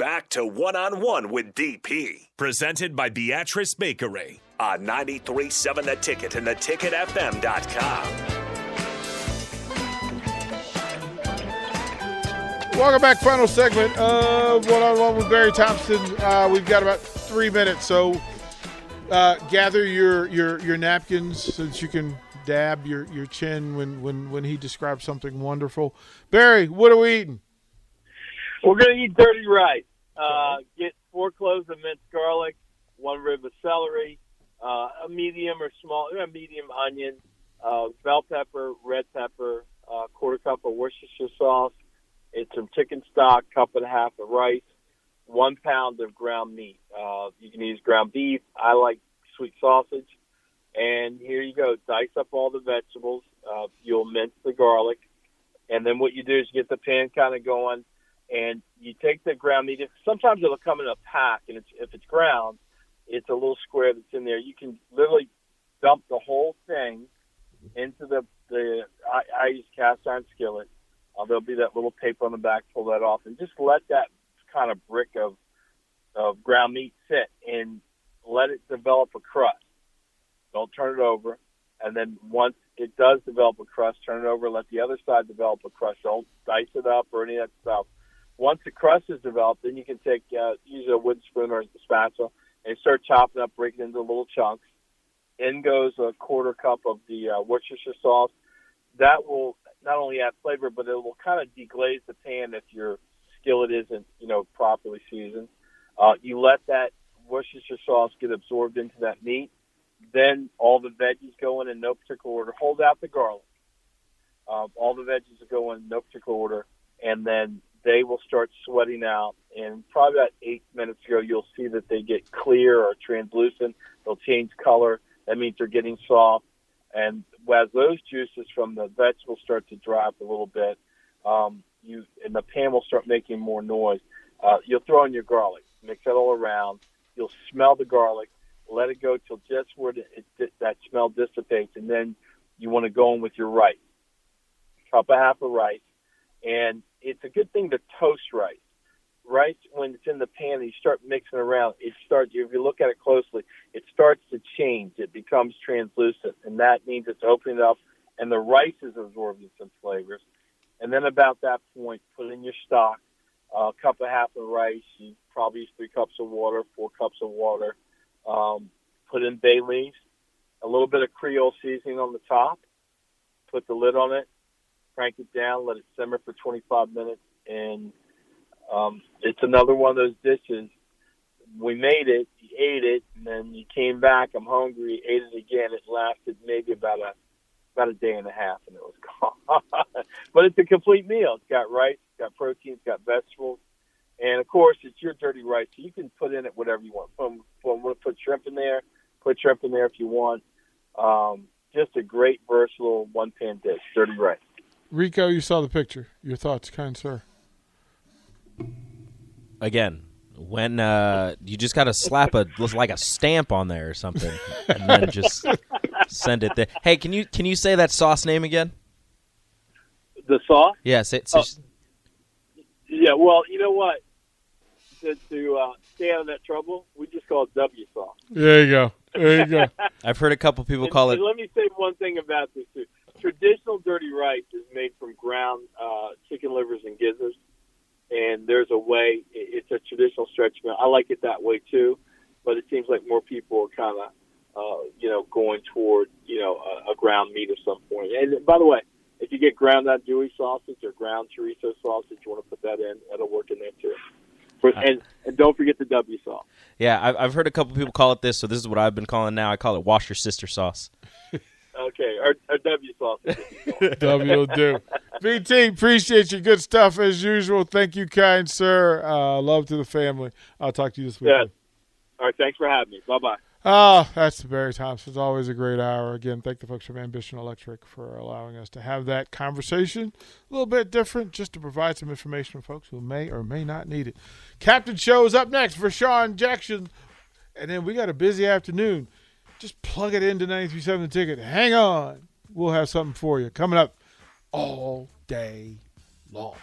back to one on one with DP. Presented by Beatrice Bakery on 937 The Ticket and theticketfm.com. Welcome back. Final segment of One on One with Barry Thompson. Uh, we've got about three minutes, so uh, gather your, your your napkins so that you can dab your, your chin when, when, when he describes something wonderful. Barry, what are we eating? We're going to eat dirty rice. Uh, get four cloves of minced garlic, one rib of celery, uh, a medium or small, a medium onion, uh, bell pepper, red pepper, uh, quarter cup of Worcestershire sauce, it's some chicken stock, cup and a half of rice, one pound of ground meat. Uh, you can use ground beef. I like sweet sausage. And here you go. Dice up all the vegetables. Uh, you'll mince the garlic. And then what you do is you get the pan kind of going and you take the ground meat. Sometimes it'll come in a pack, and it's, if it's ground, it's a little square that's in there. You can literally dump the whole thing into the the I, I use cast iron skillet. Uh, there'll be that little paper on the back. Pull that off, and just let that kind of brick of of ground meat sit and let it develop a crust. Don't turn it over, and then once it does develop a crust, turn it over. Let the other side develop a crust. Don't dice it up or any of that stuff. Once the crust is developed, then you can take uh, use a wooden spoon or a spatula and start chopping up, breaking into little chunks. In goes a quarter cup of the uh, Worcestershire sauce. That will not only add flavor, but it will kind of deglaze the pan if your skillet isn't, you know, properly seasoned. Uh, you let that Worcestershire sauce get absorbed into that meat. Then all the veggies go in in no particular order. Hold out the garlic. Uh, all the veggies go in no particular order, and then they will start sweating out. And probably about eight minutes ago, you'll see that they get clear or translucent. They'll change color. That means they're getting soft. And as those juices from the vegetables start to dry up a little bit, um, you and the pan will start making more noise. Uh, you'll throw in your garlic, mix it all around. You'll smell the garlic, let it go till just where it, it, that smell dissipates, and then you want to go in with your rice, cup a half of rice, and it's a good thing to toast rice. Rice, when it's in the pan and you start mixing around, it starts. If you look at it closely, it starts to change. It becomes translucent, and that means it's opening up, and the rice is absorbing some flavors. And then about that point, put in your stock, a cup of half of rice. You probably use three cups of water, four cups of water. Um, put in bay leaves, a little bit of Creole seasoning on the top. Put the lid on it, crank it down, let it simmer for 25 minutes, and um, it's another one of those dishes. We made it, you ate it, and then you came back. I'm hungry, ate it again. It lasted maybe about a about a day and a half, and it was gone. but it's a complete meal. It's got rice, it's got protein, it's got vegetables, and of course, it's your dirty rice. So you can put in it whatever you want. Put, put, put shrimp in there. Put shrimp in there if you want. Um, just a great versatile one pan dish, dirty rice. Rico, you saw the picture. Your thoughts, kind sir. Again, when uh, you just got to slap a like a stamp on there or something, and then just send it there. Hey, can you can you say that sauce name again? The sauce? Yes. It's, oh. Yeah. Well, you know what? To, to uh, stay out of that trouble, we just call it W sauce. There you go. There you go. I've heard a couple people and, call it. Let me say one thing about this too traditional dirty rice is made from ground uh, chicken livers and gizzards, and there's a way. It's a traditional stretch meal. I like it that way too, but it seems like more people are kind of, uh, you know, going toward you know a, a ground meat at some point. And by the way, if you get ground andouille sausage or ground chorizo sausage, you want to put that in. That'll work in there too. For, and, and don't forget the W sauce. Yeah, I've, I've heard a couple people call it this, so this is what I've been calling now. I call it wash your sister sauce. Okay, our, our W sauce. w will do. BT, appreciate you. Good stuff as usual. Thank you, kind sir. Uh, love to the family. I'll talk to you this week. Yeah. All right, thanks for having me. Bye bye. Oh, that's the Barry Thompson. It's always a great hour. Again, thank the folks from Ambition Electric for allowing us to have that conversation. A little bit different, just to provide some information for folks who may or may not need it. Captain shows up next for Sean Jackson. And then we got a busy afternoon. Just plug it into 937 The Ticket. Hang on. We'll have something for you coming up all day long.